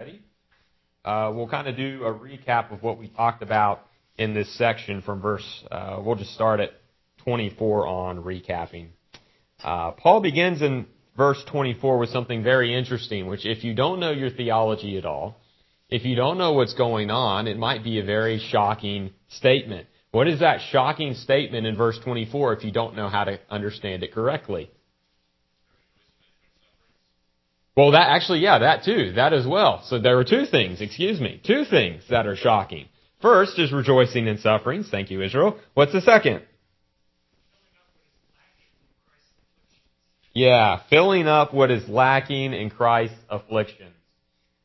already. Uh, we'll kind of do a recap of what we talked about in this section from verse, uh, we'll just start at 24 on recapping. Uh, Paul begins in verse 24 with something very interesting, which if you don't know your theology at all, if you don't know what's going on, it might be a very shocking statement. What is that shocking statement in verse 24 if you don't know how to understand it correctly? Well, that actually, yeah, that too, that as well. So there are two things, excuse me, two things that are shocking. First is rejoicing in sufferings. Thank you, Israel. What's the second? Yeah, filling up what is lacking in Christ's afflictions.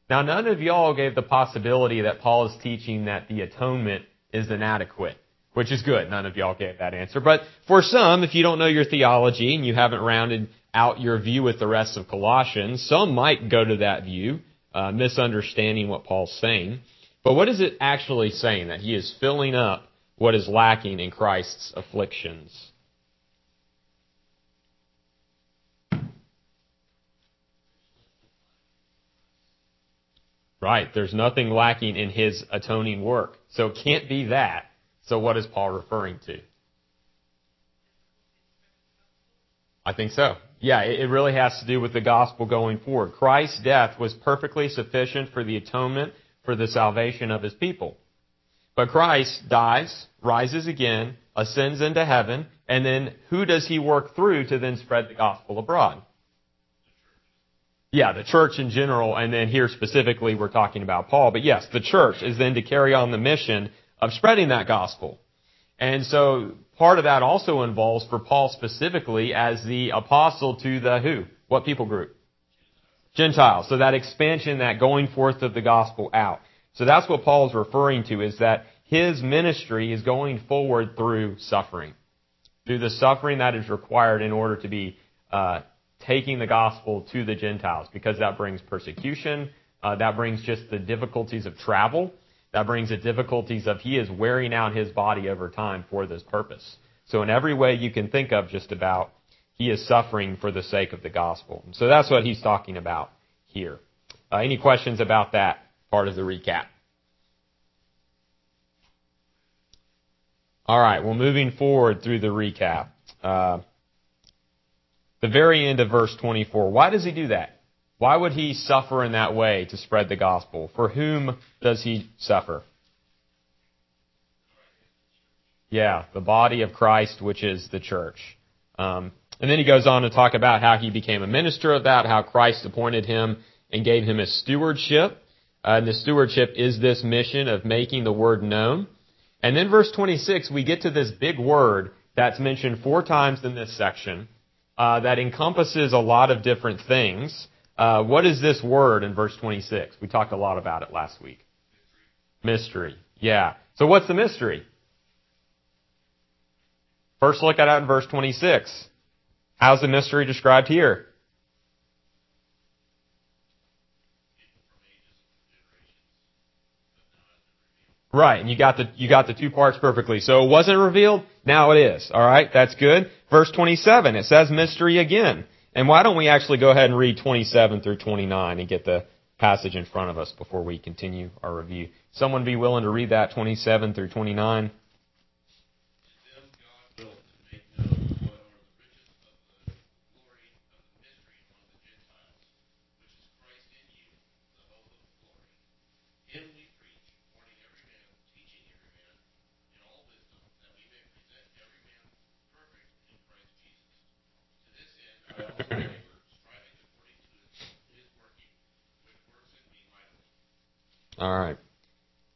Now, none of y'all gave the possibility that Paul is teaching that the atonement is inadequate, which is good. None of y'all gave that answer. But for some, if you don't know your theology and you haven't rounded out your view with the rest of Colossians, some might go to that view, uh, misunderstanding what Paul's saying. But what is it actually saying? That he is filling up what is lacking in Christ's afflictions. Right. There's nothing lacking in his atoning work. So it can't be that. So what is Paul referring to? I think so. Yeah, it really has to do with the gospel going forward. Christ's death was perfectly sufficient for the atonement for the salvation of his people. But Christ dies, rises again, ascends into heaven, and then who does he work through to then spread the gospel abroad? Yeah, the church in general, and then here specifically we're talking about Paul. But yes, the church is then to carry on the mission of spreading that gospel. And so part of that also involves for Paul specifically as the apostle to the who? What people group? Gentiles. So that expansion, that going forth of the gospel out. So that's what Paul is referring to is that his ministry is going forward through suffering. Through the suffering that is required in order to be uh, taking the gospel to the Gentiles because that brings persecution. Uh, that brings just the difficulties of travel. That brings the difficulties of he is wearing out his body over time for this purpose. So in every way you can think of just about, he is suffering for the sake of the gospel. So that's what he's talking about here. Uh, any questions about that part of the recap? All right, well, moving forward through the recap. Uh, the very end of verse 24. Why does he do that? Why would he suffer in that way to spread the gospel? For whom does he suffer? Yeah, the body of Christ, which is the church. Um, and then he goes on to talk about how he became a minister of that, how Christ appointed him and gave him a stewardship. Uh, and the stewardship is this mission of making the word known. And then verse 26, we get to this big word that's mentioned four times in this section uh, that encompasses a lot of different things. Uh, what is this word in verse 26? We talked a lot about it last week. Mystery. mystery. Yeah. So what's the mystery? First look at it in verse 26. How's the mystery described here? Right, and you got the you got the two parts perfectly. So it wasn't revealed, now it is. All right, that's good. Verse 27, it says mystery again. And why don't we actually go ahead and read 27 through 29 and get the passage in front of us before we continue our review? Someone be willing to read that 27 through 29? All right.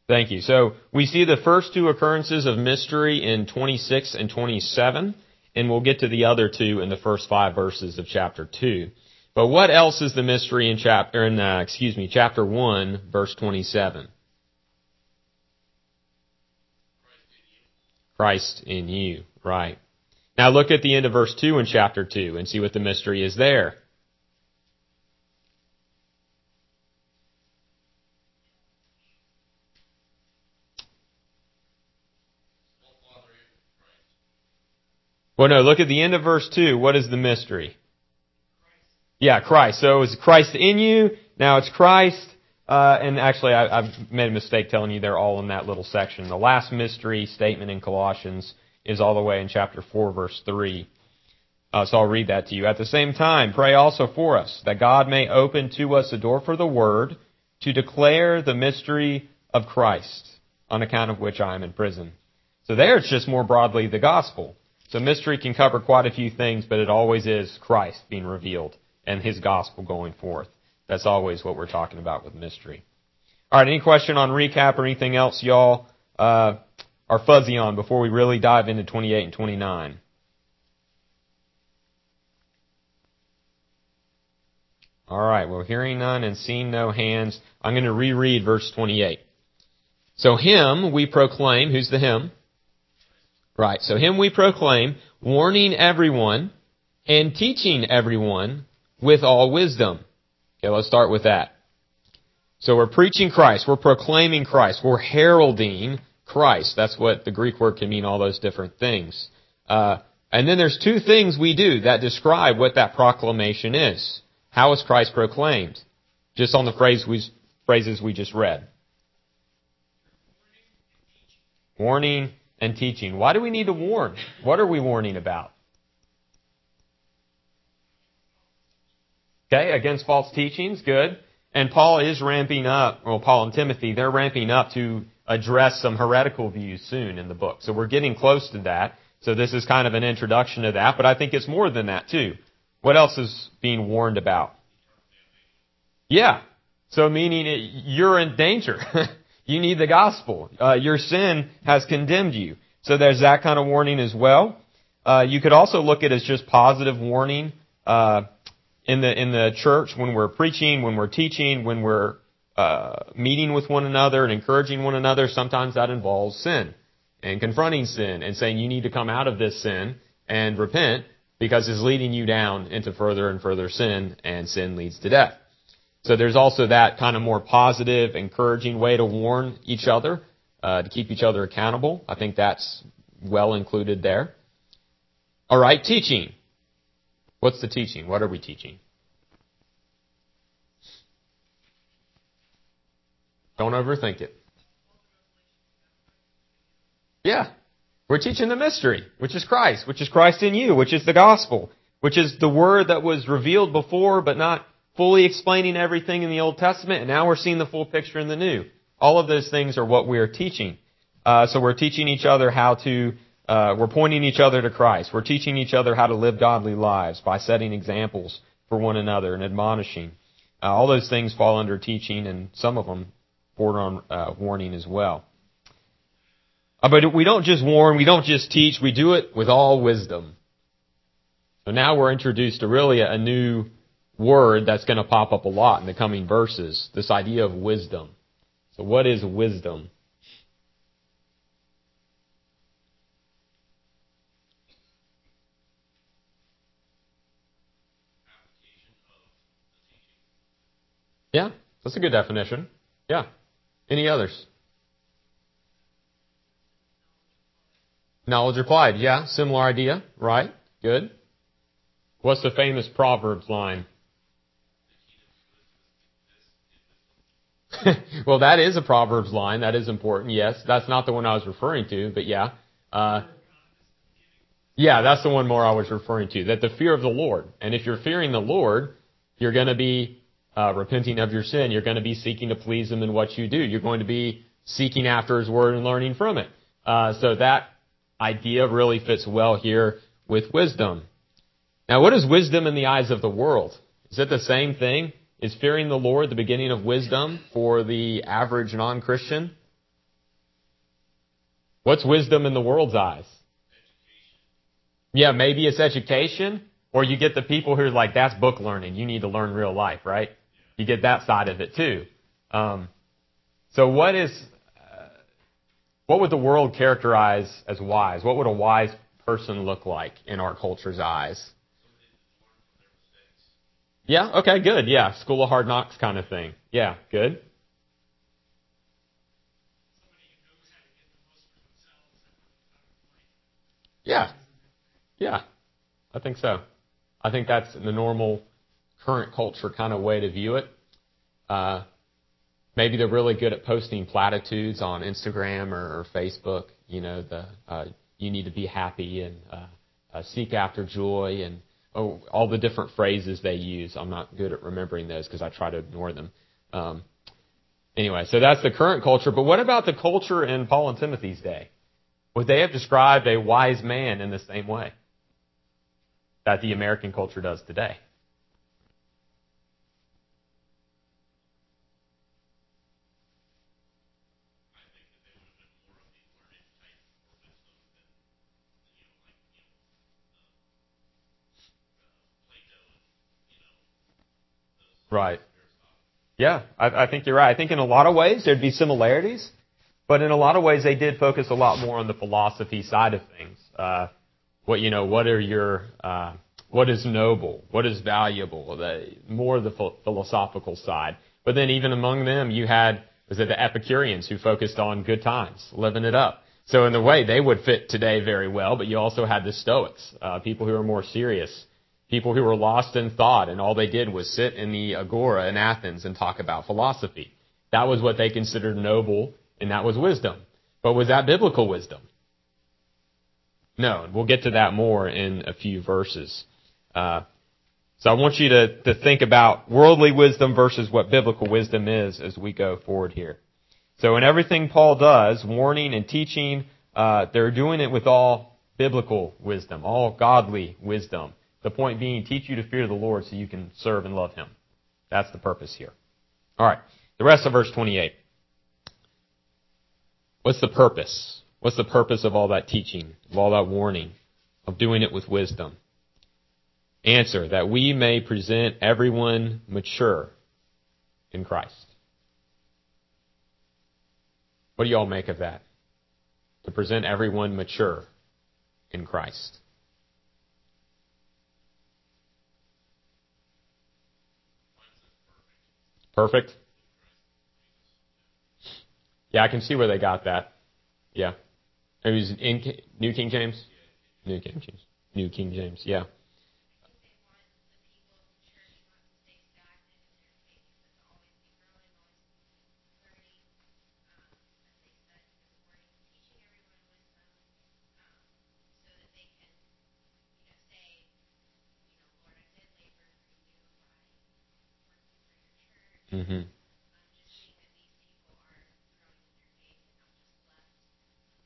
Thank you. So we see the first two occurrences of mystery in 26 and 27, and we'll get to the other two in the first five verses of chapter 2. But what else is the mystery in chapter, in, uh, excuse me, chapter 1, verse 27? Christ in you, right. Now look at the end of verse 2 in chapter 2 and see what the mystery is there. Well, no, look at the end of verse 2. What is the mystery? Yeah, Christ. So it's Christ in you. Now it's Christ. uh, and actually, I, I've made a mistake telling you they're all in that little section. The last mystery statement in Colossians is all the way in chapter 4, verse 3. Uh, so I'll read that to you. At the same time, pray also for us, that God may open to us a door for the word to declare the mystery of Christ, on account of which I am in prison. So there it's just more broadly the gospel. So mystery can cover quite a few things, but it always is Christ being revealed and his gospel going forth. That's always what we're talking about with mystery. All right, any question on recap or anything else y'all uh, are fuzzy on before we really dive into 28 and 29? All right, well, hearing none and seeing no hands, I'm going to reread verse 28. So him we proclaim, who's the him? Right, so him we proclaim, warning everyone and teaching everyone with all wisdom Okay, let's start with that. So we're preaching Christ. We're proclaiming Christ. We're heralding Christ. That's what the Greek word can mean, all those different things. Uh, and then there's two things we do that describe what that proclamation is. How is Christ proclaimed? Just on the phrase we, phrases we just read. Warning and teaching. Why do we need to warn? What are we warning about? Okay, against false teachings, good. And Paul is ramping up, well, Paul and Timothy, they're ramping up to address some heretical views soon in the book. So we're getting close to that. So this is kind of an introduction to that, but I think it's more than that too. What else is being warned about? Yeah. So meaning it, you're in danger. you need the gospel. Uh, your sin has condemned you. So there's that kind of warning as well. Uh, you could also look at it as just positive warning. Uh, in the in the church when we're preaching, when we're teaching, when we're uh, meeting with one another and encouraging one another. Sometimes that involves sin and confronting sin and saying you need to come out of this sin and repent because it's leading you down into further and further sin, and sin leads to death. So there's also that kind of more positive, encouraging way to warn each other, uh, to keep each other accountable. I think that's well included there. All right, teaching. What's the teaching? What are we teaching? Don't overthink it. Yeah. We're teaching the mystery, which is Christ, which is Christ in you, which is the gospel, which is the word that was revealed before but not fully explaining everything in the Old Testament, and now we're seeing the full picture in the New. All of those things are what we are teaching. Uh, so we're teaching each other how to uh, we're pointing each other to Christ. We're teaching each other how to live godly lives by setting examples for one another and admonishing. Uh, all those things fall under teaching, and some of them border on uh, warning as well. Uh, but we don't just warn, we don't just teach, we do it with all wisdom. So now we're introduced to really a new word that's going to pop up a lot in the coming verses. This idea of wisdom. So what is wisdom? Yeah, that's a good definition. Yeah. Any others? Knowledge applied. Yeah, similar idea. Right. Good. What's the famous Proverbs line? well, that is a Proverbs line. That is important. Yes. That's not the one I was referring to, but yeah. Uh, yeah, that's the one more I was referring to. That the fear of the Lord. And if you're fearing the Lord, you're going to be uh, repenting of your sin. You're going to be seeking to please Him in what you do. You're going to be seeking after His Word and learning from it. Uh, so that idea really fits well here with wisdom. Now, what is wisdom in the eyes of the world? Is it the same thing? Is fearing the Lord the beginning of wisdom for the average non-Christian? What's wisdom in the world's eyes? Yeah, maybe it's education, or you get the people who are like, that's book learning. You need to learn real life, right? you get that side of it too. Um, so what is, uh, what would the world characterize as wise? What would a wise person look like in our culture's eyes? Yeah, okay, good. Yeah, school of hard knocks kind of thing. Yeah, good. Yeah. Yeah. I think so. I think that's the normal current culture kind of way to view it. Uh, maybe they're really good at posting platitudes on Instagram or, or Facebook. You know, the uh, you need to be happy and uh, uh, seek after joy and oh, all the different phrases they use. I'm not good at remembering those because I try to ignore them. Um, anyway, so that's the current culture. But what about the culture in Paul and Timothy's day? Would they have described a wise man in the same way that the American culture does today? Right. Yeah, I, I think you're right. I think in a lot of ways there'd be similarities, but in a lot of ways they did focus a lot more on the philosophy side of things. Uh, what you know, what are your, uh, what is noble, what is valuable, the more the philosophical side. But then even among them, you had was it the Epicureans who focused on good times, living it up. So in a way, they would fit today very well. But you also had the Stoics, uh, people who are more serious people who were lost in thought and all they did was sit in the agora in Athens and talk about philosophy. That was what they considered noble and that was wisdom. But was that biblical wisdom? No, we'll get to that more in a few verses. Uh, so I want you to, to think about worldly wisdom versus what biblical wisdom is as we go forward here. So in everything Paul does, warning and teaching, uh, they're doing it with all biblical wisdom, all godly wisdom. The point being, teach you to fear the Lord so you can serve and love Him. That's the purpose here. Alright. The rest of verse 28. What's the purpose? What's the purpose of all that teaching, of all that warning, of doing it with wisdom? Answer, that we may present everyone mature in Christ. What do you all make of that? To present everyone mature in Christ. Perfect? Yeah, I can see where they got that. Yeah. It was in New King James? New King James. New King James, yeah. Mm-hmm.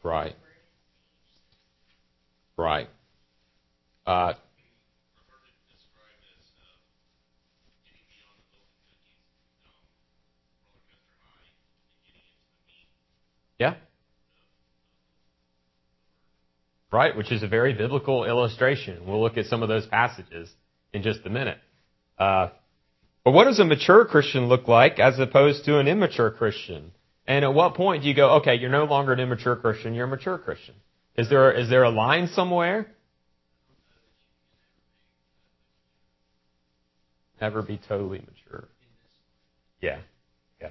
Right. Right. Uh, yeah. Right, which is a very biblical illustration. We'll look at some of those passages in just a minute. Uh, but what does a mature Christian look like as opposed to an immature Christian? And at what point do you go, okay, you're no longer an immature Christian, you're a mature Christian? Is there, is there a line somewhere? Never be totally mature. Yeah. Yeah.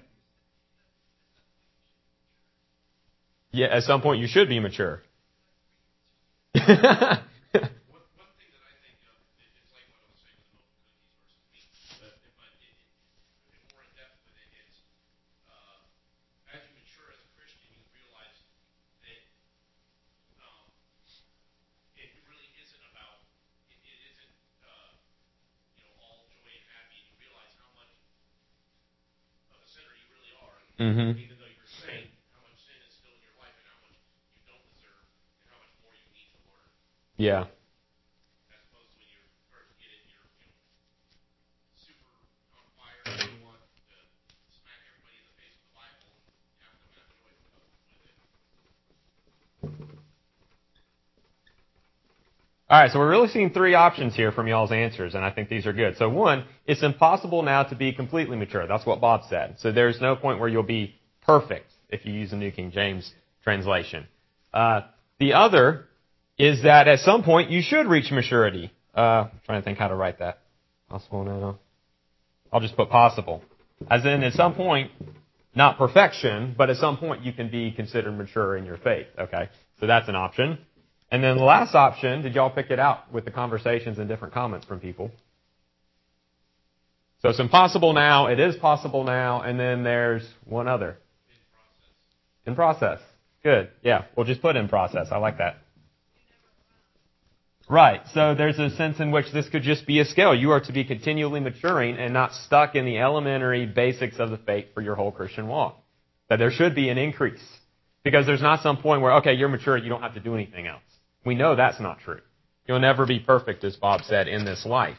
Yeah, at some point you should be mature. Mm-hmm. Even though you're saying how much sin is still in your life and how much you don't deserve and how much more you need the Mm-hmm. Lord. Yeah. As opposed to when you first get it, you're you know, super on fire and you want to smack everybody in the face with the Bible and have them have joy with it. All right, so we're really seeing three options here from y'all's answers, and I think these are good. So one, it's impossible now to be completely mature. That's what Bob said. So there's no point where you'll be perfect if you use the New King James translation. Uh, the other is that at some point you should reach maturity. Uh, I'm trying to think how to write that. Possible now. I'll just put possible. As in, at some point, not perfection, but at some point you can be considered mature in your faith. Okay, so that's an option. And then the last option, did y'all pick it out with the conversations and different comments from people? So it's impossible now, it is possible now, and then there's one other. In process. Good. Yeah, we'll just put in process. I like that. Right. So there's a sense in which this could just be a scale. You are to be continually maturing and not stuck in the elementary basics of the faith for your whole Christian walk. That there should be an increase. Because there's not some point where, okay, you're mature, you don't have to do anything else. We know that's not true. You'll never be perfect, as Bob said, in this life.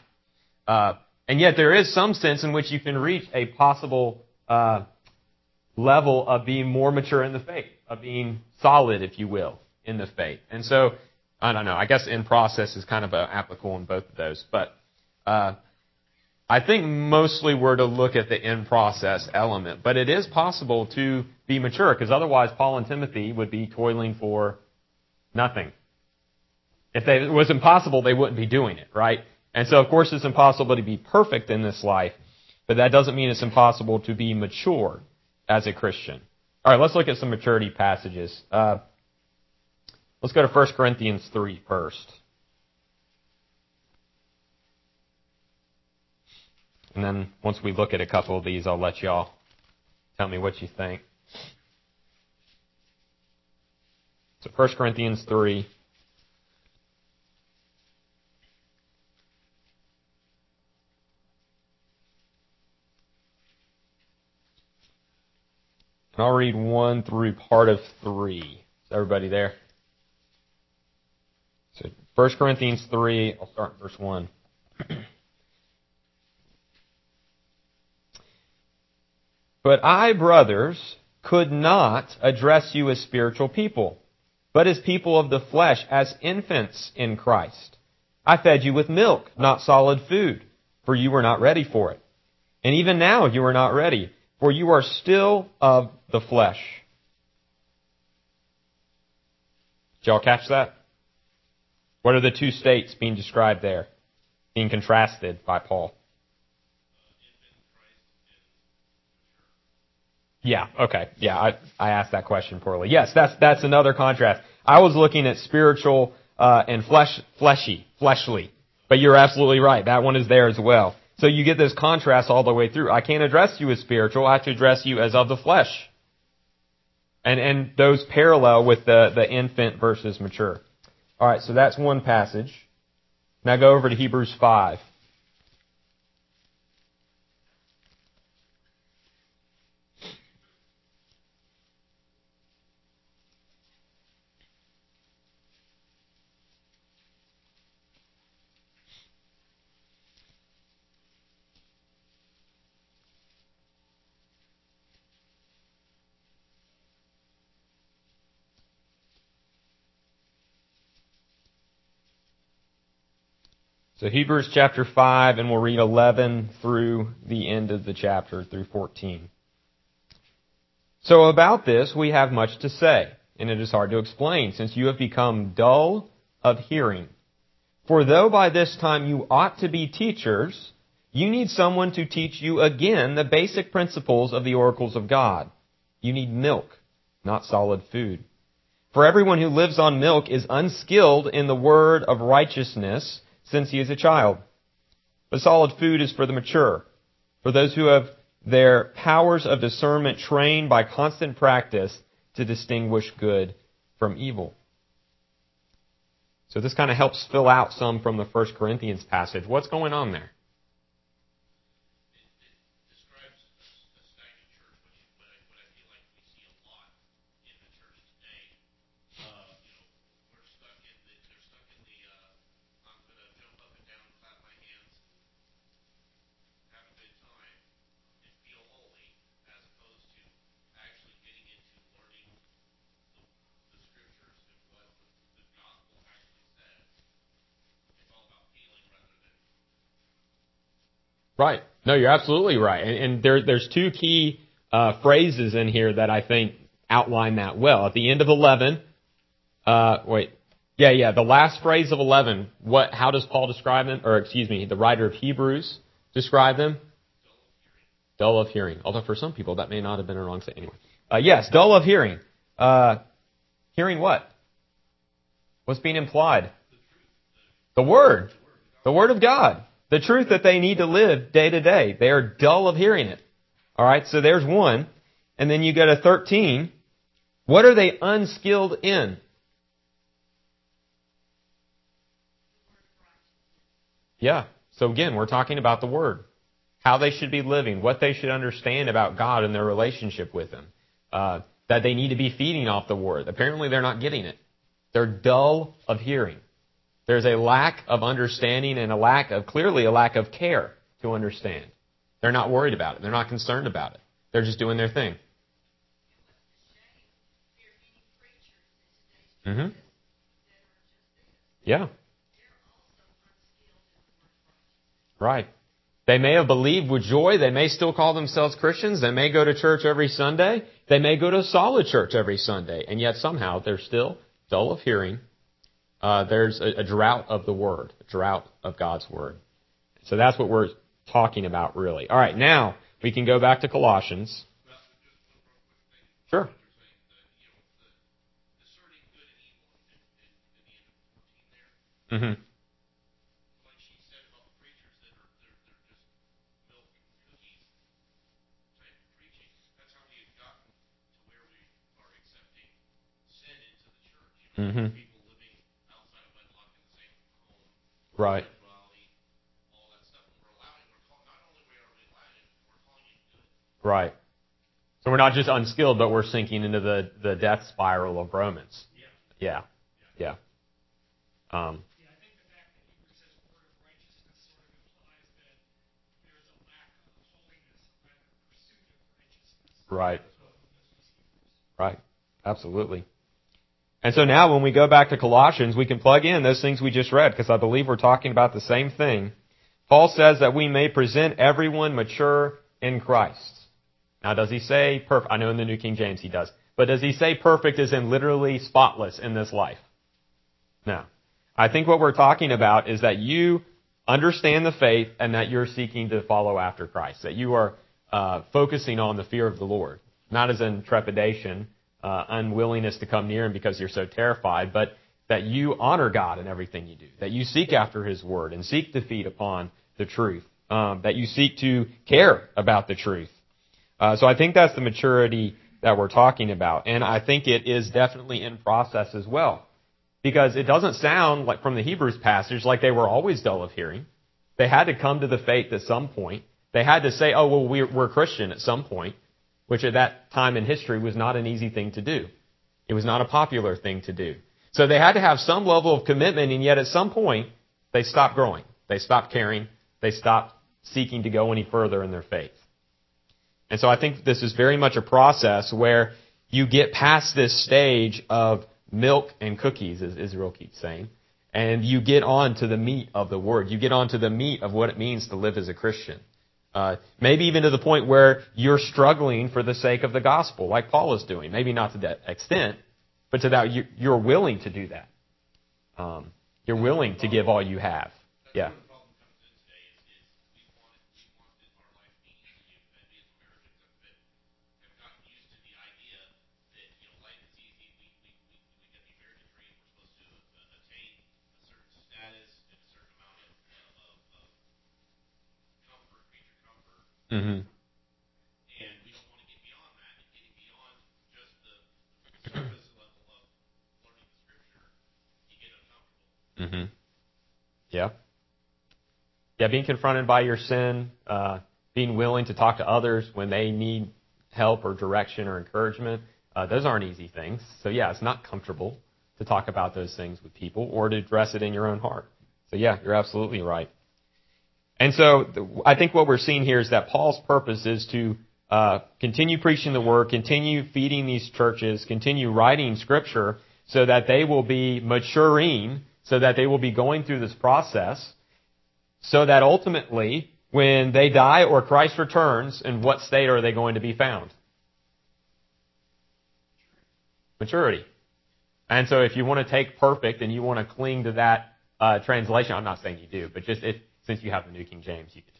Uh, and yet there is some sense in which you can reach a possible uh, level of being more mature in the faith, of being solid, if you will, in the faith. And so, I don't know. I guess in process is kind of applicable in both of those. But uh, I think mostly we're to look at the in process element. But it is possible to be mature, because otherwise Paul and Timothy would be toiling for nothing. If it was impossible, they wouldn't be doing it, right? And so, of course, it's impossible to be perfect in this life, but that doesn't mean it's impossible to be mature as a Christian. All right, let's look at some maturity passages. Uh, let's go to 1 Corinthians 3 first. And then once we look at a couple of these, I'll let y'all tell me what you think. So 1 Corinthians 3. And I'll read 1 through part of 3. Is everybody there? So 1 Corinthians 3, I'll start in verse 1. but I, brothers, could not address you as spiritual people, but as people of the flesh, as infants in Christ. I fed you with milk, not solid food, for you were not ready for it. And even now you are not ready for you are still of the flesh. Did y'all catch that? What are the two states being described there? Being contrasted by Paul. Yeah, okay. Yeah, I, I asked that question poorly. Yes, that's, that's another contrast. I was looking at spiritual, uh, and flesh, fleshy, fleshly. But you're absolutely right. That one is there as well. So you get this contrast all the way through. I can't address you as spiritual. I have to address you as of the flesh. And, and those parallel with the, the infant versus mature. Alright, so that's one passage. Now go over to Hebrews 5. So Hebrews chapter 5, and we'll read 11 through the end of the chapter, through 14. So about this we have much to say, and it is hard to explain, since you have become dull of hearing. For though by this time you ought to be teachers, you need someone to teach you again the basic principles of the oracles of God. You need milk, not solid food. For everyone who lives on milk is unskilled in the word of righteousness, since he is a child. But solid food is for the mature, for those who have their powers of discernment trained by constant practice to distinguish good from evil. So this kind of helps fill out some from the First Corinthians passage. What's going on there? Right. No, you're absolutely right. And, and there, there's two key uh, phrases in here that I think outline that well. At the end of 11, uh, wait, yeah, yeah, the last phrase of 11, what, how does Paul describe them? Or excuse me, the writer of Hebrews describe them? Dull of hearing. Although for some people that may not have been a wrong say. Anyway. Uh, yes, dull of hearing. Uh, hearing what? What's being implied? The Word. The Word of God. The truth that they need to live day to day. They are dull of hearing it. Alright, so there's one. And then you go to 13. What are they unskilled in? Yeah. So again, we're talking about the Word. How they should be living, what they should understand about God and their relationship with Him. Uh, that they need to be feeding off the Word. Apparently they're not getting it. They're dull of hearing. There's a lack of understanding and a lack of, clearly a lack of care to understand. They're not worried about it. They're not concerned about it. They're just doing their thing. Mm-hmm. Yeah. Right. They may have believed with joy. They may still call themselves Christians. They may go to church every Sunday. They may go to a solid church every Sunday. And yet somehow they're still dull of hearing. Uh, there's a, a drought of the Word, a drought of God's Word. So that's what we're talking about really. All right, now we can go back to Colossians. Sure. Mm-hmm. Mm-hmm. Right. Right. So we're not just unskilled, but we're sinking into the, the death spiral of Romans. Yeah. Yeah. yeah. Um, Right. Right. Absolutely. And so now when we go back to Colossians, we can plug in those things we just read because I believe we're talking about the same thing. Paul says that we may present everyone mature in Christ. Now does he say perfect? I know in the New King James he does. But does he say perfect as in literally spotless in this life? No. I think what we're talking about is that you understand the faith and that you're seeking to follow after Christ. That you are uh, focusing on the fear of the Lord. Not as in trepidation, unwillingness to come near Him because you're so terrified, but that you honor God in everything you do, that you seek after His Word and seek to feed upon the truth, um, that you seek to care about the truth. Uh, so I think that's the maturity that we're talking about, and I think it is definitely in process as well, because it doesn't sound like from the Hebrews passage like they were always dull of hearing. They had to come to the faith at some point. They had to say, "Oh well, we're, we're Christian" at some point which at that time in history was not an easy thing to do. It was not a popular thing to do. So they had to have some level of commitment, and yet at some point, they stopped growing. They stopped caring. They stopped seeking to go any further in their faith. And so I think this is very much a process where you get past this stage of milk and cookies, as Israel keeps saying, and you get on to the meat of the word. You get on to the meat of what it means to live as a Christian. Uh, maybe even to the point where you're struggling for the sake of the gospel, like Paul is doing. Maybe not to that extent, but to that you're willing to do that. Um, you're willing to give all you have. Yeah. Mm-hmm. And we don't want to get beyond that and getting beyond just the surface level of learning the scripture, you get uncomfortable. Mm-hmm. Yeah. Yeah, being confronted by your sin, uh, being willing to talk to others when they need help or direction or encouragement, uh, those aren't easy things. So yeah, it's not comfortable to talk about those things with people or to address it in your own heart. So yeah, you're absolutely right. And so I think what we're seeing here is that Paul's purpose is to uh, continue preaching the word, continue feeding these churches, continue writing scripture so that they will be maturing, so that they will be going through this process, so that ultimately when they die or Christ returns, in what state are they going to be found? Maturity. And so if you want to take perfect and you want to cling to that uh, translation, I'm not saying you do, but just if since you have the New King James, you could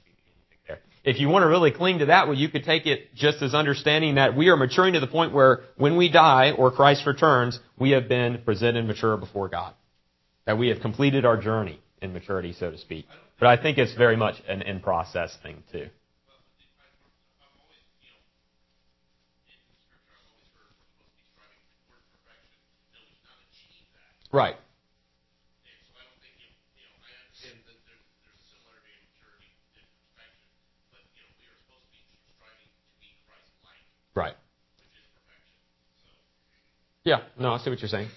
there. If you want to really cling to that, well, you could take it just as understanding that we are maturing to the point where when we die or Christ returns, we have been presented mature before God. That we have completed our journey in maturity, so to speak. But I think it's very much an in process thing too. Right. Right. Yeah, no, I see what you're saying.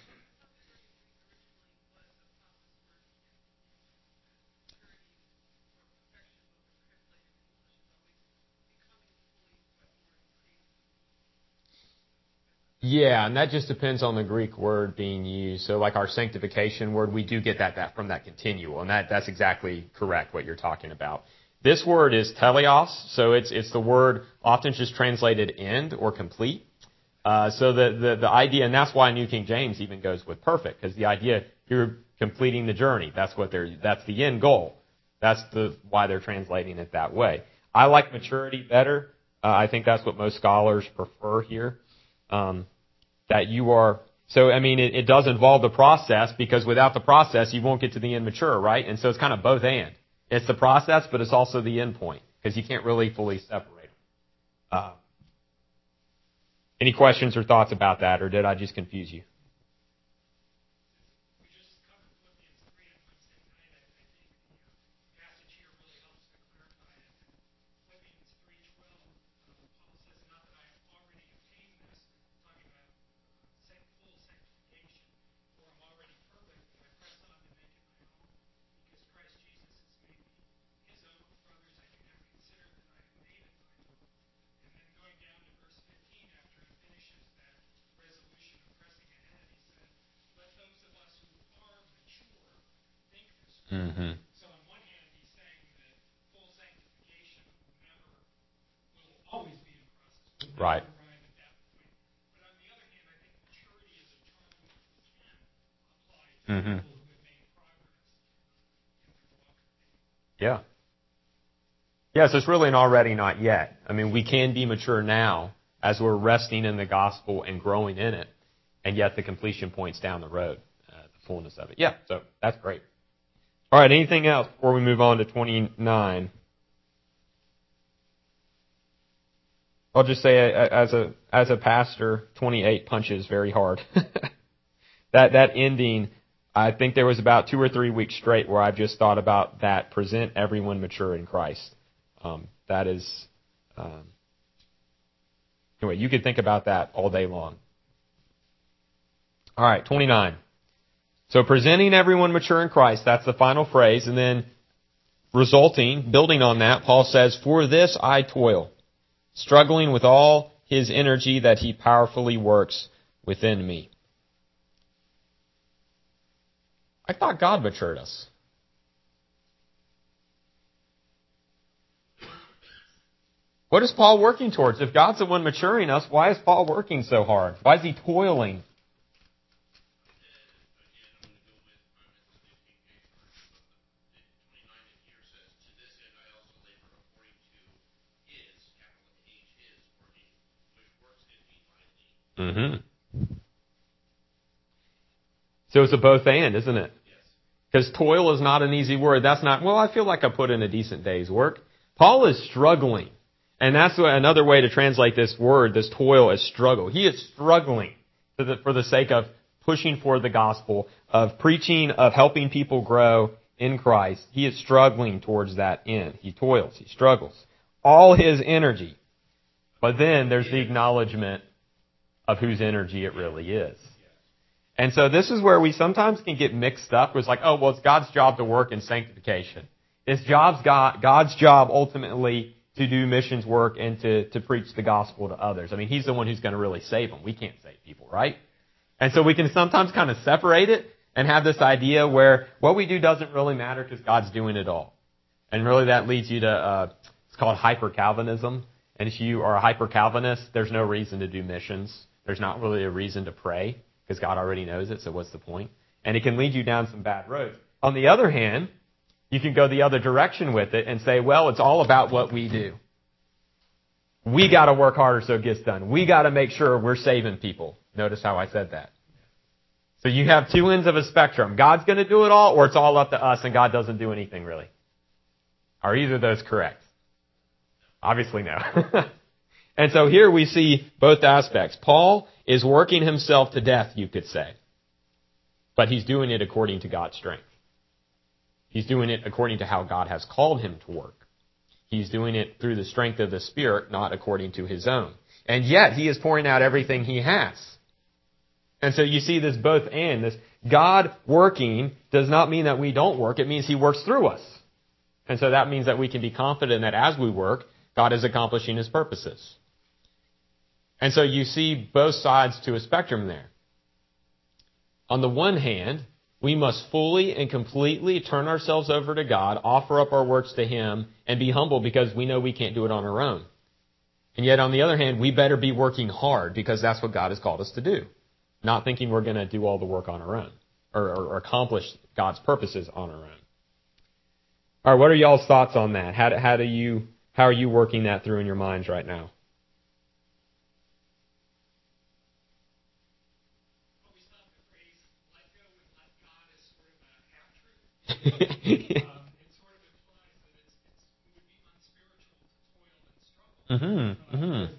Yeah, and that just depends on the Greek word being used. So like our sanctification word, we do get that, that from that continual, and that, that's exactly correct what you're talking about. This word is teleos, so it's, it's the word often just translated end or complete. Uh, so the, the, the idea, and that's why New King James even goes with perfect, because the idea you're completing the journey. That's what they're, that's the end goal. That's the, why they're translating it that way. I like maturity better. Uh, I think that's what most scholars prefer here. Um, that you are, so I mean, it, it does involve the process because without the process, you won't get to the end mature, right? And so it's kind of both and. It's the process, but it's also the end point because you can't really fully separate them. Uh, any questions or thoughts about that, or did I just confuse you? Mm-hmm. So on one hand, he's saying that full sanctification never will always be in process. Right. But on the other hand, I think maturity is a term which can apply to mm-hmm. people who have made progress in their walk. Yeah. Yes, it's really an already not yet. I mean, we can be mature now as we're resting in the gospel and growing in it, and yet the completion point's down the road, uh, the fullness of it. Yeah, so that's great. All right, anything else before we move on to 29? I'll just say as a as a pastor, 28 punches very hard. that that ending, I think there was about two or three weeks straight where I've just thought about that. Present everyone mature in Christ. Um, that is. Um, anyway, you could think about that all day long. All right, 29. So presenting everyone mature in Christ, that's the final phrase. And then resulting, building on that, Paul says, For this I toil, struggling with all his energy that he powerfully works within me. I thought God matured us. What is Paul working towards? If God's the one maturing us, why is Paul working so hard? Why is he toiling Mm-hmm. So it's a both and, isn't it? Because toil is not an easy word. That's not, well, I feel like I put in a decent day's work. Paul is struggling. And that's another way to translate this word, this toil, as struggle. He is struggling for the, for the sake of pushing for the gospel, of preaching, of helping people grow in Christ. He is struggling towards that end. He toils. He struggles. All his energy. But then there's the acknowledgement of whose energy it really is. And so this is where we sometimes can get mixed up. It's like, oh, well, it's God's job to work in sanctification. It's God's job ultimately to do missions work and to, to preach the gospel to others. I mean, He's the one who's going to really save them. We can't save people, right? And so we can sometimes kind of separate it and have this idea where what we do doesn't really matter because God's doing it all. And really that leads you to, uh, it's called hyper Calvinism. And if you are a hyper Calvinist, there's no reason to do missions. There's not really a reason to pray because God already knows it, so what's the point? And it can lead you down some bad roads. On the other hand, you can go the other direction with it and say, well, it's all about what we do. We gotta work harder so it gets done. We gotta make sure we're saving people. Notice how I said that. So you have two ends of a spectrum. God's gonna do it all, or it's all up to us and God doesn't do anything really. Are either of those correct? Obviously no. and so here we see both aspects. Paul is working himself to death, you could say. But he's doing it according to God's strength. He's doing it according to how God has called him to work. He's doing it through the strength of the Spirit, not according to his own. And yet, he is pouring out everything he has. And so you see this both and. This God working does not mean that we don't work. It means he works through us. And so that means that we can be confident that as we work, God is accomplishing his purposes. And so you see both sides to a spectrum there. On the one hand, we must fully and completely turn ourselves over to God, offer up our works to Him, and be humble because we know we can't do it on our own. And yet, on the other hand, we better be working hard because that's what God has called us to do. Not thinking we're going to do all the work on our own or, or, or accomplish God's purposes on our own. All right, what are y'all's thoughts on that? How do, how do you how are you working that through in your minds right now? Mm-hmm. Mm-hmm.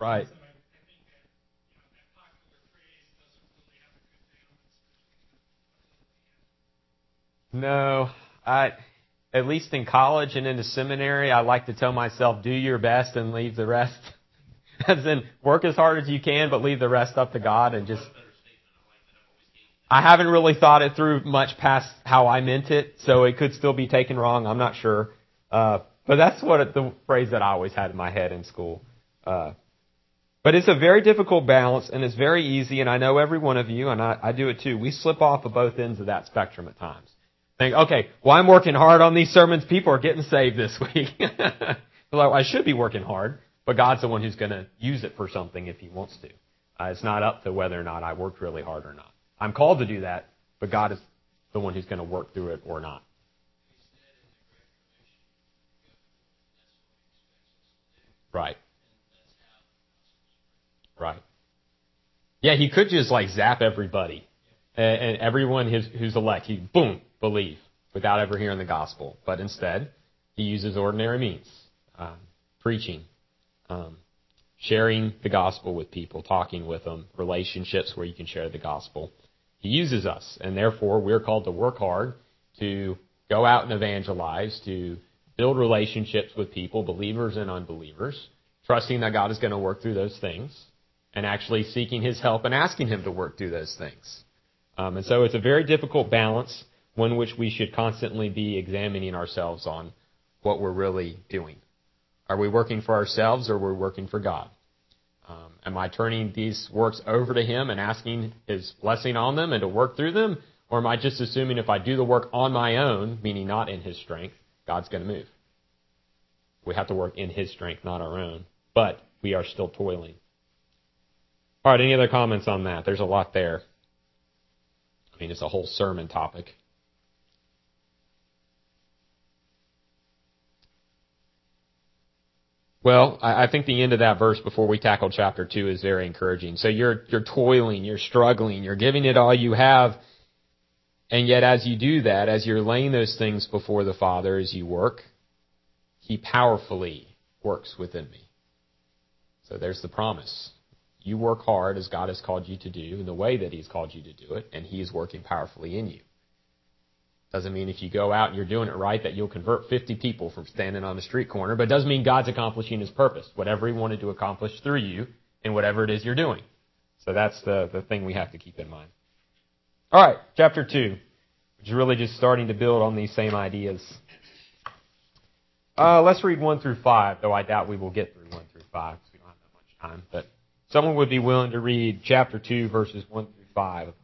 Right. No, I at least in college and in the seminary, I like to tell myself, do your best and leave the rest. As in, work as hard as you can, but leave the rest up to God and just. I haven't really thought it through much past how I meant it, so it could still be taken wrong. I'm not sure. Uh, but that's what it, the phrase that I always had in my head in school. Uh, but it's a very difficult balance, and it's very easy, and I know every one of you, and I, I do it too. We slip off of both ends of that spectrum at times. Think, okay, well, I'm working hard on these sermons. People are getting saved this week. like, I should be working hard, but God's the one who's going to use it for something if He wants to. Uh, it's not up to whether or not I worked really hard or not. I'm called to do that, but God is the one who's going to work through it or not. Right. Right. Yeah, he could just like zap everybody and, and everyone who's, who's elect. He boom believe without ever hearing the gospel. But instead, he uses ordinary means, um, preaching, um, sharing the gospel with people, talking with them, relationships where you can share the gospel. He uses us, and therefore we're called to work hard to go out and evangelize, to build relationships with people, believers and unbelievers, trusting that God is going to work through those things, and actually seeking His help and asking Him to work through those things. Um, and so it's a very difficult balance, one which we should constantly be examining ourselves on what we're really doing. Are we working for ourselves or are we working for God? Um, am I turning these works over to Him and asking His blessing on them and to work through them? Or am I just assuming if I do the work on my own, meaning not in His strength, God's going to move? We have to work in His strength, not our own. But we are still toiling. All right, any other comments on that? There's a lot there. I mean, it's a whole sermon topic. Well, I, think the end of that verse before we tackle chapter two is very encouraging. So you're you're toiling, you're struggling, you're giving it all you have, and yet as you do that, as you're laying those things before the Father as you work, He powerfully works within me. So there's the promise. You work hard as God has called you to do in the way that He's called you to do it, and He is working powerfully in you. Doesn't mean if you go out and you're doing it right that you'll convert 50 people from standing on the street corner, but it does mean God's accomplishing His purpose, whatever He wanted to accomplish through you in whatever it is you're doing. So that's the, the thing we have to keep in mind. Alright, chapter 2, which is really just starting to build on these same ideas. Uh, let's read 1 through 5, though I doubt we will get through 1 through 5 because we don't have that much time. But someone would be willing to read chapter 2, verses 1 through 5 of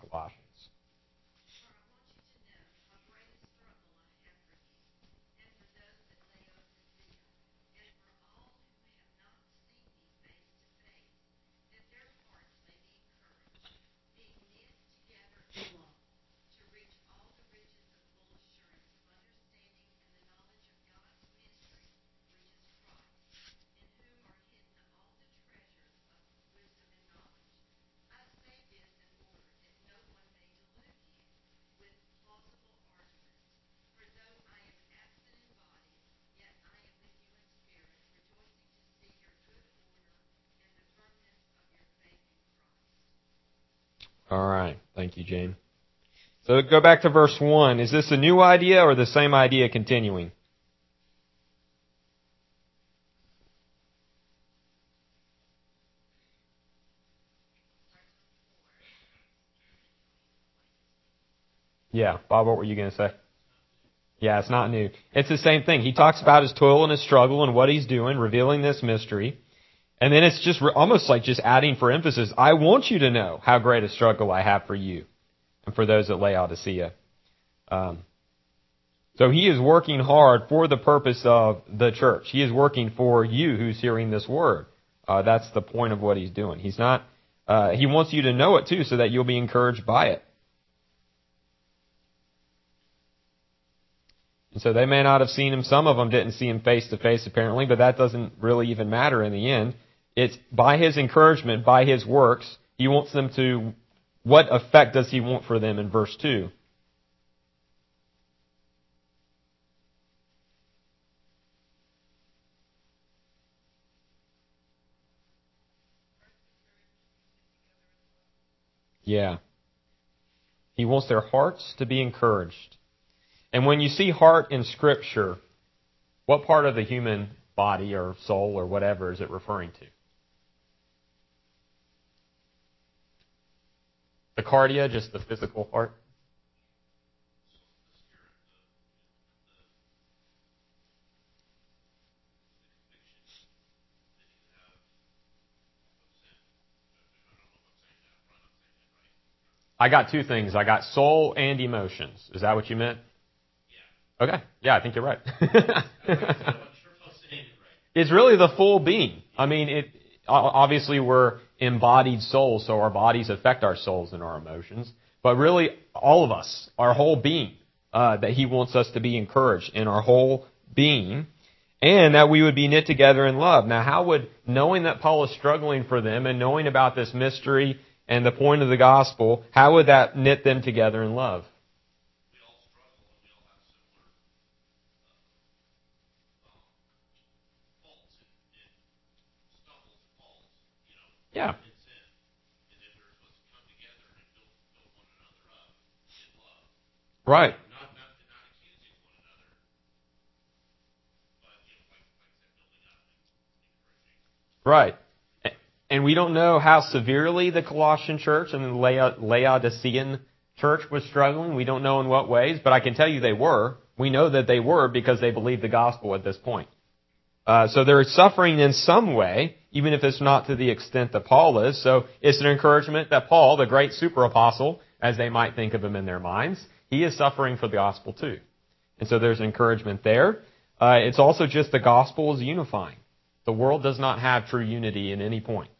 All right. Thank you, Jane. So go back to verse 1. Is this a new idea or the same idea continuing? Yeah, Bob, what were you going to say? Yeah, it's not new. It's the same thing. He talks about his toil and his struggle and what he's doing, revealing this mystery. And then it's just re- almost like just adding for emphasis, I want you to know how great a struggle I have for you and for those at Laodicea. Um, so he is working hard for the purpose of the church. He is working for you who's hearing this word. Uh, that's the point of what he's doing. He's not, uh, he wants you to know it too so that you'll be encouraged by it. And so they may not have seen him. Some of them didn't see him face to face apparently, but that doesn't really even matter in the end. It's by his encouragement, by his works, he wants them to, what effect does he want for them in verse 2? Yeah. He wants their hearts to be encouraged. And when you see heart in Scripture, what part of the human body or soul or whatever is it referring to? The cardia, just the physical heart? I got two things. I got soul and emotions. Is that what you meant? Yeah. Okay. Yeah, I think you're right. it's really the full being. I mean, it obviously we're embodied souls, so our bodies affect our souls and our emotions. But really, all of us, our whole being, uh, that He wants us to be encouraged in our whole being, and that we would be knit together in love. Now, how would knowing that Paul is struggling for them and knowing about this mystery and the point of the gospel, how would that knit them together in love? Yeah. Right. Right. And we don't know how severely the Colossian church and the Laodicean church was struggling. We don't know in what ways, but I can tell you they were. We know that they were because they believed the gospel at this point. Uh, so they're suffering in some way, even if it's not to the extent that Paul is. So it's an encouragement that Paul, the great super apostle, as they might think of him in their minds, he is suffering for the gospel too. And so there's encouragement there. Uh, it's also just the gospel is unifying. The world does not have true unity in any point.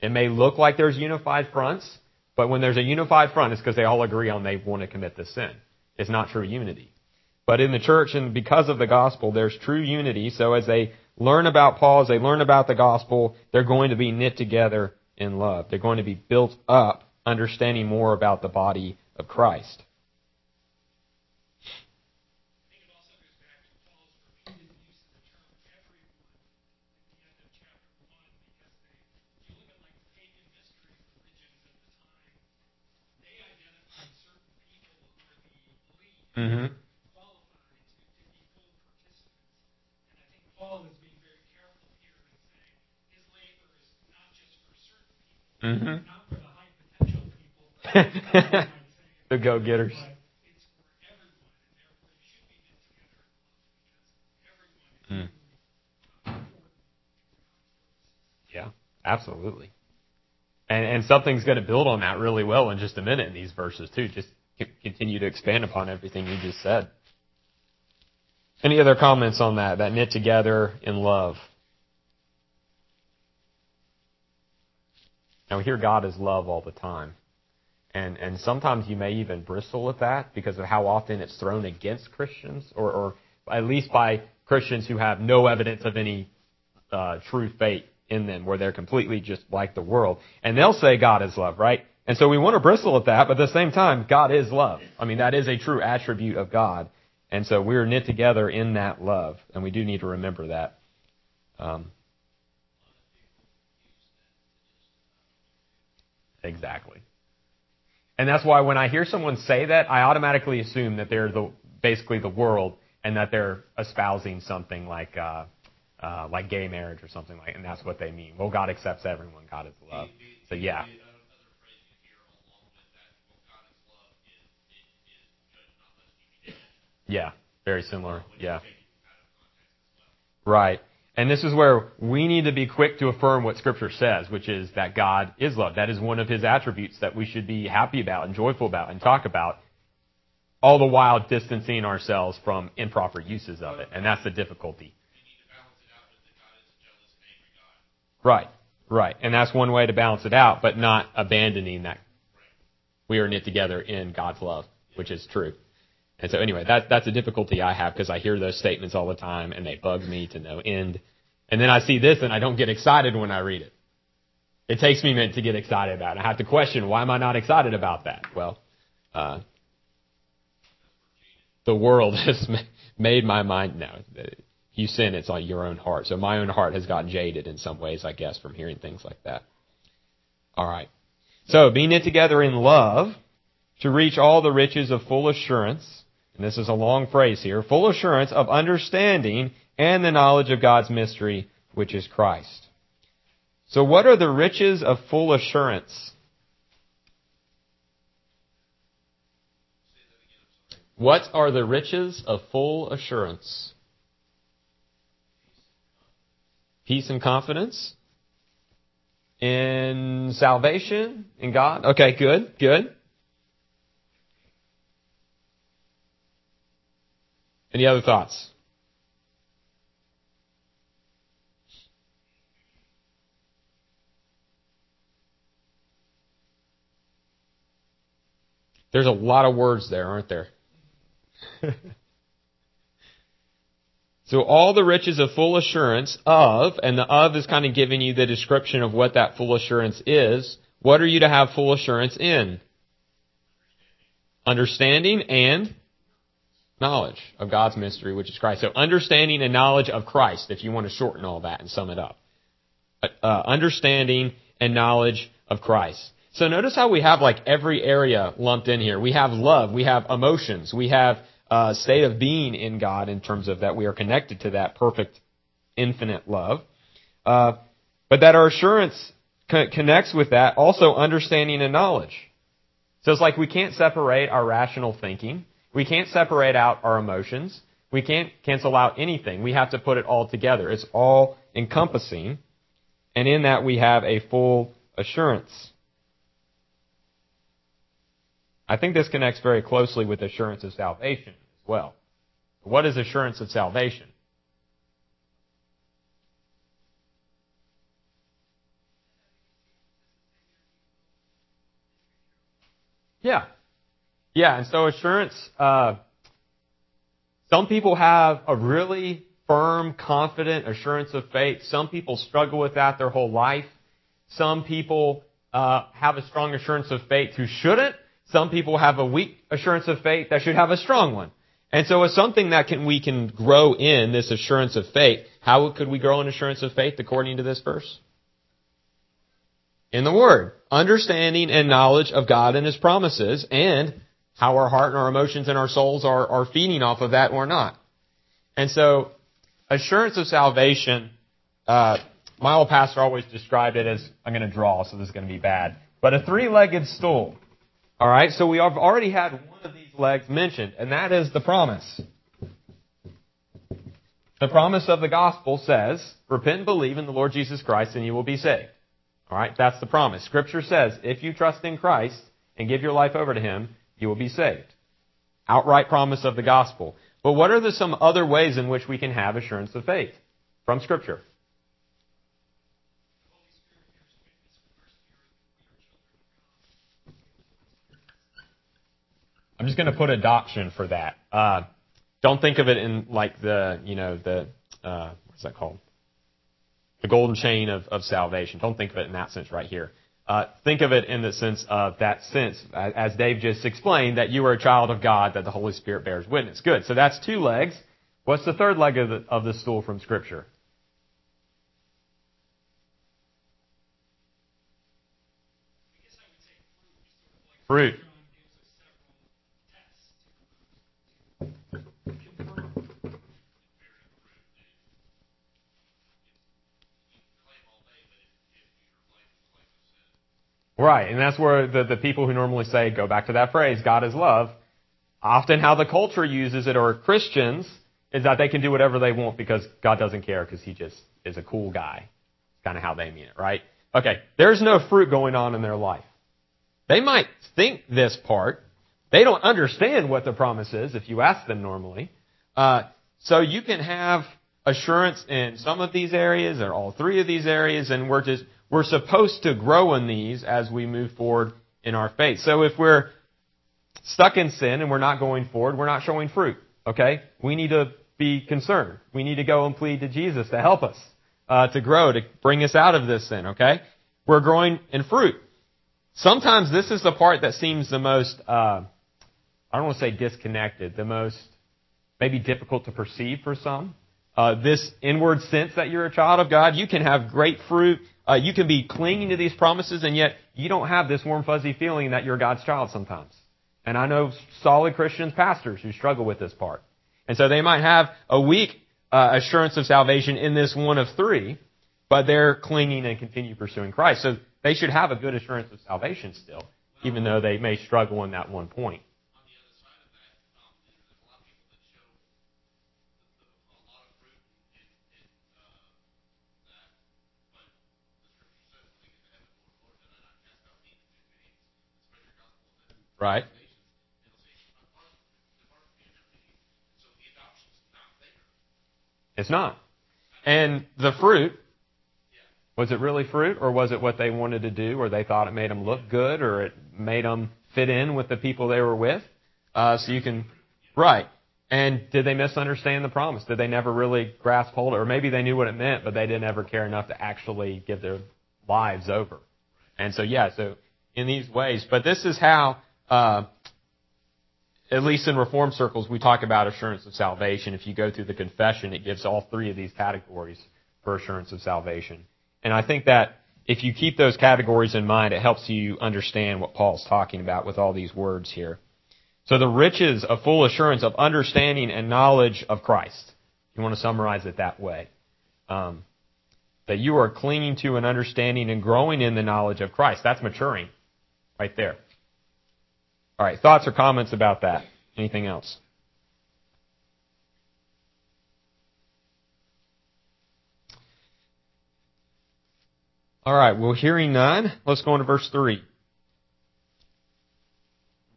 It may look like there's unified fronts, but when there's a unified front, it's because they all agree on they want to commit this sin. It's not true unity. But in the church, and because of the gospel, there's true unity. So as they learn about Paul, as they learn about the gospel, they're going to be knit together in love. They're going to be built up, understanding more about the body of Christ. Mm-hmm. Mm-hmm. the go-getters. Mm. Yeah, absolutely. And, and something's going to build on that really well in just a minute in these verses too. Just continue to expand upon everything you just said. Any other comments on that? That knit together in love. Now we hear God is love all the time. And, and sometimes you may even bristle at that because of how often it's thrown against Christians, or, or at least by Christians who have no evidence of any uh, true faith in them, where they're completely just like the world. And they'll say God is love, right? And so we want to bristle at that, but at the same time, God is love. I mean, that is a true attribute of God. And so we're knit together in that love, and we do need to remember that. Um, exactly. And that's why when I hear someone say that, I automatically assume that they're the basically the world and that they're espousing something like uh, uh, like gay marriage or something like, and that's what they mean. Well, God accepts everyone. God is love. So yeah. Yeah, very similar. Yeah. Right. And this is where we need to be quick to affirm what Scripture says, which is that God is love. That is one of His attributes that we should be happy about and joyful about and talk about, all the while distancing ourselves from improper uses of it. And that's the difficulty. Right, right. And that's one way to balance it out, but not abandoning that we are knit together in God's love, which is true. And so anyway, that, that's a difficulty I have because I hear those statements all the time and they bug me to no end. And then I see this and I don't get excited when I read it. It takes me a minute to get excited about it. I have to question, why am I not excited about that? Well, uh, the world has made my mind, no, you sin, it's on your own heart. So my own heart has gotten jaded in some ways, I guess, from hearing things like that. Alright. So, being knit together in love to reach all the riches of full assurance and this is a long phrase here, full assurance of understanding and the knowledge of God's mystery, which is Christ. So what are the riches of full assurance? What are the riches of full assurance? Peace and confidence in salvation in God. Okay, good, good. Any other thoughts? There's a lot of words there, aren't there? so all the riches of full assurance of, and the of is kind of giving you the description of what that full assurance is. What are you to have full assurance in? Understanding and knowledge of God's mystery, which is Christ. So understanding and knowledge of Christ, if you want to shorten all that and sum it up. Uh, understanding and knowledge of Christ. So notice how we have like every area lumped in here. We have love, we have emotions, we have a uh, state of being in God in terms of that we are connected to that perfect, infinite love. Uh, but that our assurance co- connects with that also understanding and knowledge. So it's like we can't separate our rational thinking we can't separate out our emotions. We can't cancel out anything. We have to put it all together. It's all encompassing. And in that we have a full assurance. I think this connects very closely with assurance of salvation as well. What is assurance of salvation? Yeah, yeah, and so assurance, uh, some people have a really firm, confident assurance of faith. Some people struggle with that their whole life. Some people uh, have a strong assurance of faith who shouldn't. Some people have a weak assurance of faith that should have a strong one. And so it's something that can, we can grow in this assurance of faith. How could we grow in assurance of faith according to this verse? In the Word. Understanding and knowledge of God and His promises and how our heart and our emotions and our souls are, are feeding off of that or not. And so, assurance of salvation, uh, my old pastor always described it as, I'm going to draw, so this is going to be bad, but a three-legged stool. Alright, so we have already had one of these legs mentioned, and that is the promise. The promise of the gospel says, repent and believe in the Lord Jesus Christ and you will be saved. Alright, that's the promise. Scripture says, if you trust in Christ and give your life over to Him, you will be saved. Outright promise of the gospel. But what are the some other ways in which we can have assurance of faith from Scripture? I'm just going to put adoption for that. Uh, don't think of it in like the, you know, the, uh, what's that called? The golden chain of, of salvation. Don't think of it in that sense right here. Uh, think of it in the sense of that sense, as Dave just explained, that you are a child of God, that the Holy Spirit bears witness. Good. So that's two legs. What's the third leg of the, of the stool from Scripture? Fruit. Right, and that's where the, the people who normally say, go back to that phrase, God is love, often how the culture uses it, or Christians, is that they can do whatever they want because God doesn't care because he just is a cool guy. It's kind of how they mean it, right? Okay, there's no fruit going on in their life. They might think this part. They don't understand what the promise is if you ask them normally. Uh, so you can have assurance in some of these areas or all three of these areas, and we're just we're supposed to grow in these as we move forward in our faith. So if we're stuck in sin and we're not going forward, we're not showing fruit. Okay? We need to be concerned. We need to go and plead to Jesus to help us, uh, to grow, to bring us out of this sin. Okay? We're growing in fruit. Sometimes this is the part that seems the most, uh, I don't want to say disconnected, the most maybe difficult to perceive for some. Uh, this inward sense that you're a child of God, you can have great fruit uh, you can be clinging to these promises, and yet you don't have this warm, fuzzy feeling that you're God's child sometimes. And I know solid Christians, pastors, who struggle with this part. And so they might have a weak uh, assurance of salvation in this one of three, but they're clinging and continue pursuing Christ. So they should have a good assurance of salvation still, even though they may struggle in that one point. Right. It's not. And the fruit, was it really fruit, or was it what they wanted to do, or they thought it made them look good, or it made them fit in with the people they were with? Uh, so you can, right. And did they misunderstand the promise? Did they never really grasp hold, it? or maybe they knew what it meant, but they didn't ever care enough to actually give their lives over? And so, yeah, so in these ways, but this is how uh, at least in reform circles, we talk about assurance of salvation. If you go through the confession, it gives all three of these categories for assurance of salvation. And I think that if you keep those categories in mind, it helps you understand what Paul's talking about with all these words here. So the riches of full assurance of understanding and knowledge of Christ. You want to summarize it that way. Um, that you are clinging to an understanding and growing in the knowledge of Christ. That's maturing right there. All right, thoughts or comments about that? Anything else? All right, well, hearing none, let's go into verse 3.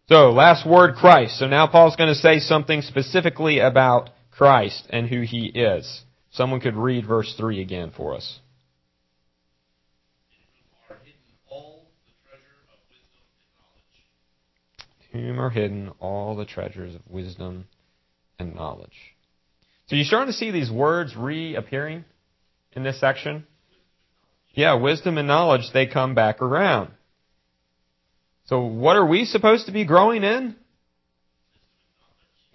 So, last word, Christ. So now Paul's going to say something specifically about Christ and who he is. Someone could read verse 3 again for us. Whom are hidden all the treasures of wisdom and knowledge. So you're starting to see these words reappearing in this section? Yeah, wisdom and knowledge, they come back around. So what are we supposed to be growing in?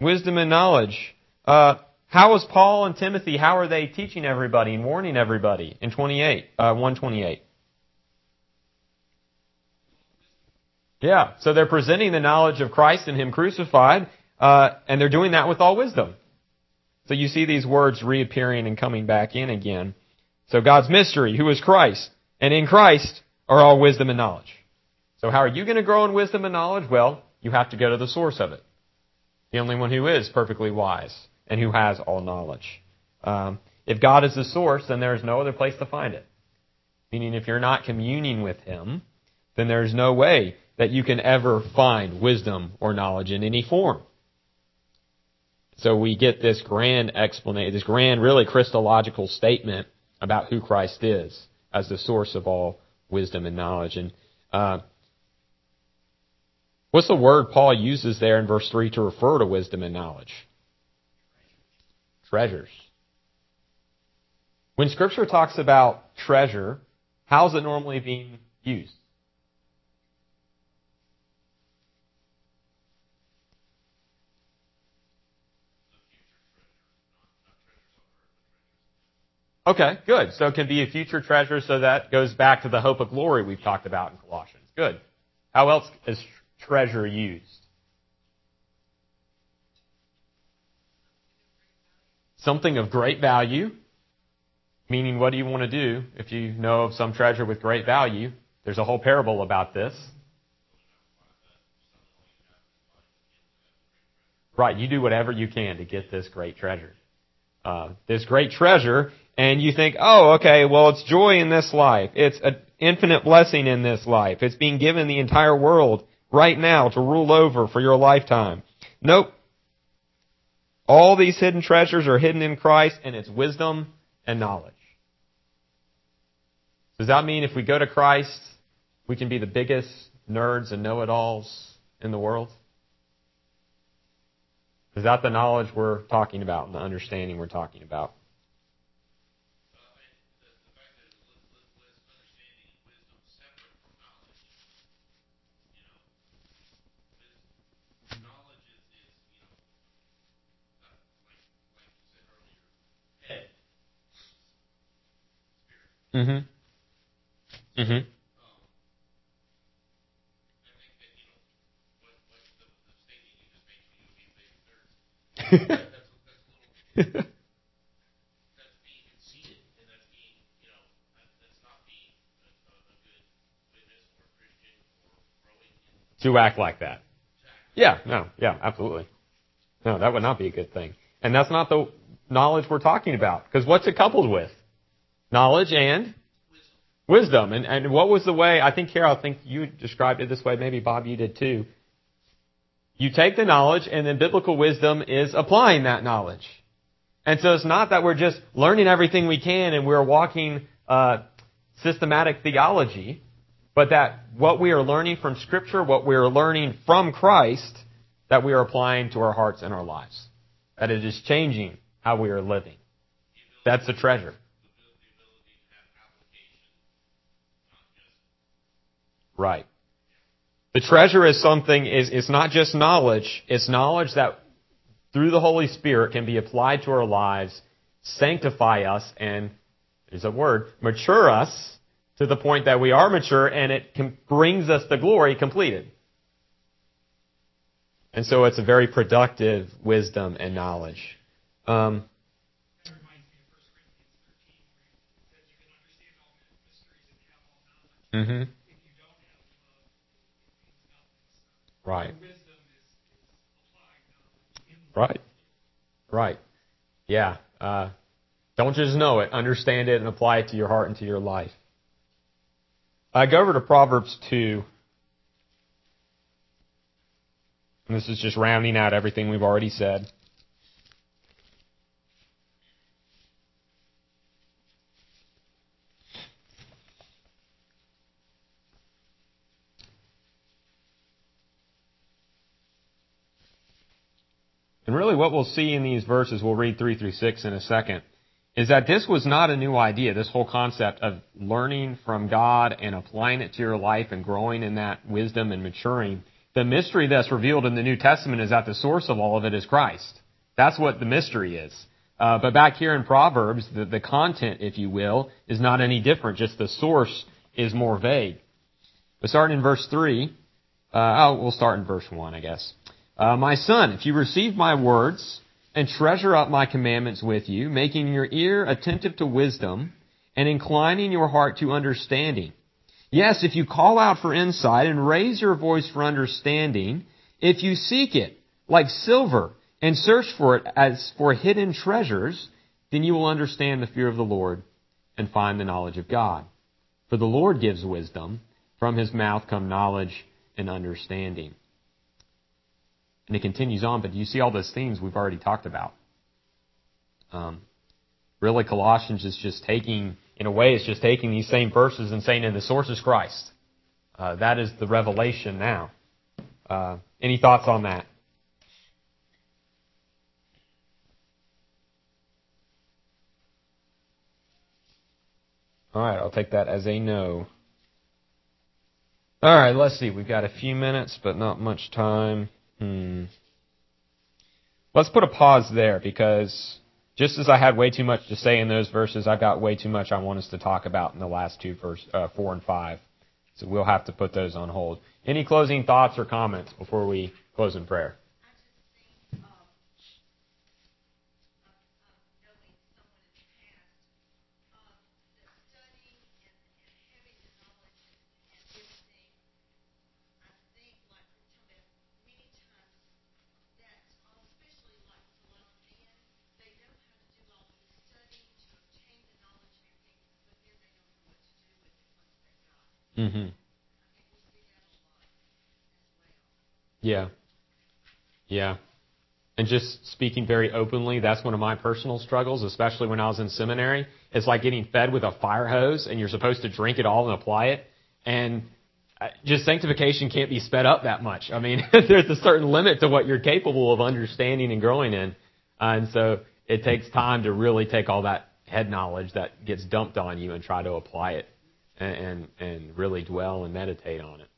Wisdom and knowledge. Uh, how is Paul and Timothy, how are they teaching everybody and warning everybody in 28, uh, 128? Yeah, so they're presenting the knowledge of Christ and Him crucified, uh, and they're doing that with all wisdom. So you see these words reappearing and coming back in again. So God's mystery, who is Christ, and in Christ are all wisdom and knowledge. So how are you going to grow in wisdom and knowledge? Well, you have to go to the source of it. The only one who is perfectly wise and who has all knowledge. Um, if God is the source, then there is no other place to find it. Meaning, if you're not communing with Him, then there's no way that you can ever find wisdom or knowledge in any form. So we get this grand explanation, this grand, really Christological statement about who Christ is as the source of all wisdom and knowledge. And uh, what's the word Paul uses there in verse three to refer to wisdom and knowledge? Treasures. When Scripture talks about treasure, how is it normally being used? Okay, good. So it can be a future treasure, so that goes back to the hope of glory we've talked about in Colossians. Good. How else is treasure used? Something of great value. Meaning, what do you want to do if you know of some treasure with great value? There's a whole parable about this. Right, you do whatever you can to get this great treasure. Uh, this great treasure, and you think, oh, okay, well, it's joy in this life. It's an infinite blessing in this life. It's being given the entire world right now to rule over for your lifetime. Nope. All these hidden treasures are hidden in Christ, and it's wisdom and knowledge. Does that mean if we go to Christ, we can be the biggest nerds and know-it-alls in the world? Is that the knowledge we're talking about and the understanding we're talking about? Mm-hmm. Mm-hmm. that's, that's, that's, that's being conceited, and that's being, you know, that, that's not being a, a, a good witness or Christian or growing in. To act like that. Yeah, no, yeah, absolutely. No, that would not be a good thing. And that's not the knowledge we're talking about. Because what's it coupled with? Knowledge and wisdom. And, and what was the way, I think, Carol, I think you described it this way, maybe Bob, you did too. You take the knowledge, and then biblical wisdom is applying that knowledge. And so it's not that we're just learning everything we can and we're walking uh, systematic theology, but that what we are learning from Scripture, what we are learning from Christ, that we are applying to our hearts and our lives. That it is changing how we are living. That's the treasure. Right. The treasure is something, is, it's not just knowledge, it's knowledge that through the Holy Spirit can be applied to our lives, sanctify us, and, there's a word, mature us to the point that we are mature and it can, brings us the glory completed. And so it's a very productive wisdom and knowledge. Um, Mm-hmm. Right. Right. Right. Yeah. Uh, don't just know it. Understand it and apply it to your heart and to your life. I go over to Proverbs 2. And this is just rounding out everything we've already said. And really what we'll see in these verses, we'll read 3 through 6 in a second, is that this was not a new idea, this whole concept of learning from God and applying it to your life and growing in that wisdom and maturing. The mystery that's revealed in the New Testament is that the source of all of it is Christ. That's what the mystery is. Uh, but back here in Proverbs, the, the content, if you will, is not any different. Just the source is more vague. But starting in verse 3, uh, oh, we'll start in verse 1, I guess. Uh, my son, if you receive my words and treasure up my commandments with you, making your ear attentive to wisdom and inclining your heart to understanding. Yes, if you call out for insight and raise your voice for understanding, if you seek it like silver and search for it as for hidden treasures, then you will understand the fear of the Lord and find the knowledge of God. For the Lord gives wisdom. From his mouth come knowledge and understanding. And it continues on, but you see all those themes we've already talked about. Um, really, Colossians is just taking, in a way, it's just taking these same verses and saying, and the source is Christ. Uh, that is the revelation now. Uh, any thoughts on that? All right, I'll take that as a no. All right, let's see. We've got a few minutes, but not much time. Hmm. Let's put a pause there because just as I had way too much to say in those verses, I've got way too much I want us to talk about in the last two verse uh, four and five. So we'll have to put those on hold. Any closing thoughts or comments before we close in prayer? Well. Yeah. Yeah. And just speaking very openly, that's one of my personal struggles, especially when I was in seminary. It's like getting fed with a fire hose and you're supposed to drink it all and apply it. And uh, just sanctification can't be sped up that much. I mean, there's a certain limit to what you're capable of understanding and growing in. Uh, and so it takes time to really take all that head knowledge that gets dumped on you and try to apply it and, and, really dwell and meditate on it.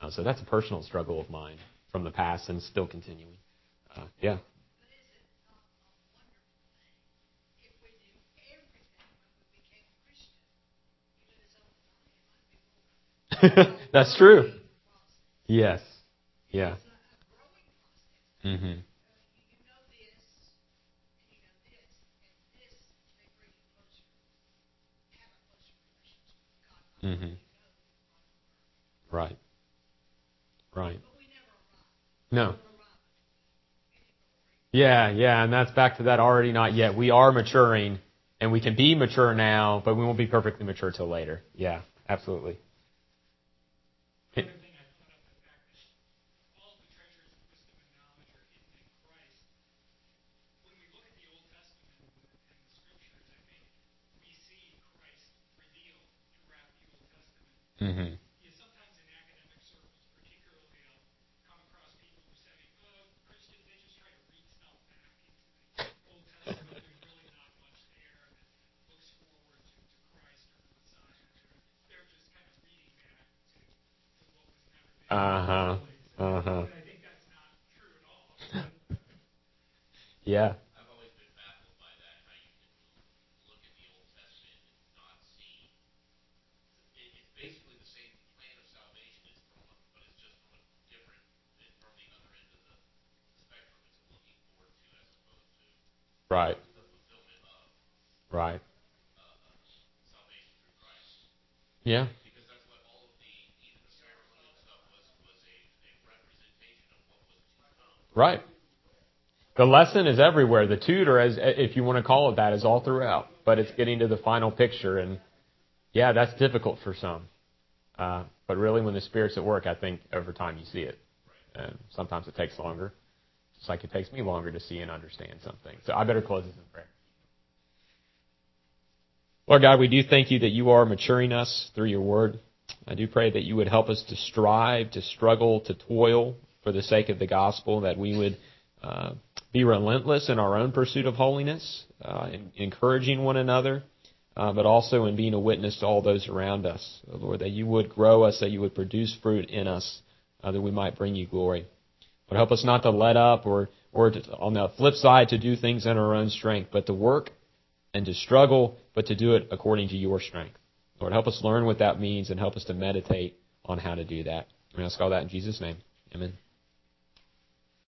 Uh, so that's a personal struggle of mine from the past and still continuing. Uh, yeah. But is it not a wonderful thing if we knew everything when we became a Christian? Even as old as I am, I'd be more. That's true. Growing process. Yes. Yeah. It's a a growing process. hmm Uh, you, you know this, and you know this, and this may bring you closer, have a closer relationship with God. Not Mhm. what you know on the word. Right. Right. But we never arrive. No. We'll arrive in glory. Yeah, yeah, and that's back to that already not yet. We are maturing, and we can be mature now, but we won't be perfectly mature till later. Yeah, absolutely. Another thing I thought of the fact that all the treasures of wisdom and knowledge are hidden in Christ. When we look at the Old Testament and the scriptures, I think we see Christ revealed throughout the Old Testament. hmm You know, sometimes in academic circles, particularly, I'll come across people who say, "Oh, Christians they just try to read stuff back into the Old Testament. There's really not much there that looks forward to, to Christ or the Messiah. They're, they're just kind of reading back to, to what was never there." Uh huh. Uh huh. But I think that's not true at all. Yeah. I've always been baffled by that, how you can look at the Old Testament and not see. It, it's basically the same plan of salvation, it's from, a, but it's just from a different, it's from the other end of the spectrum. It's a looking forward to as opposed to Right. the fulfillment of Right. uh, salvation through Christ. Yeah. Because that's what all of the, even the ceremonial stuff was, was a, a representation of what was to come. Right. The lesson is everywhere. The tutor, as if you want to call it that, is all throughout. But it's getting to the final picture, and yeah, that's difficult for some. Uh, but really, when the Spirit's at work, I think over time you see it. And sometimes it takes longer, just like it takes me longer to see and understand something. So I better close this in prayer. Lord God, we do thank you that you are maturing us through your word. I do pray that you would help us to strive, to struggle, to toil for the sake of the gospel, that we would uh, be relentless in our own pursuit of holiness, uh, in, encouraging one another, uh, but also in being a witness to all those around us. Lord, that you would grow us, that you would produce fruit in us, uh, that we might bring you glory. Help us not to let up or, or to, on the flip side, to do things in our own strength, but to work and to struggle, but to do it according to your strength. Lord, help us learn what that means and help us to meditate on how to do that. We ask all that in Jesus' name. Amen.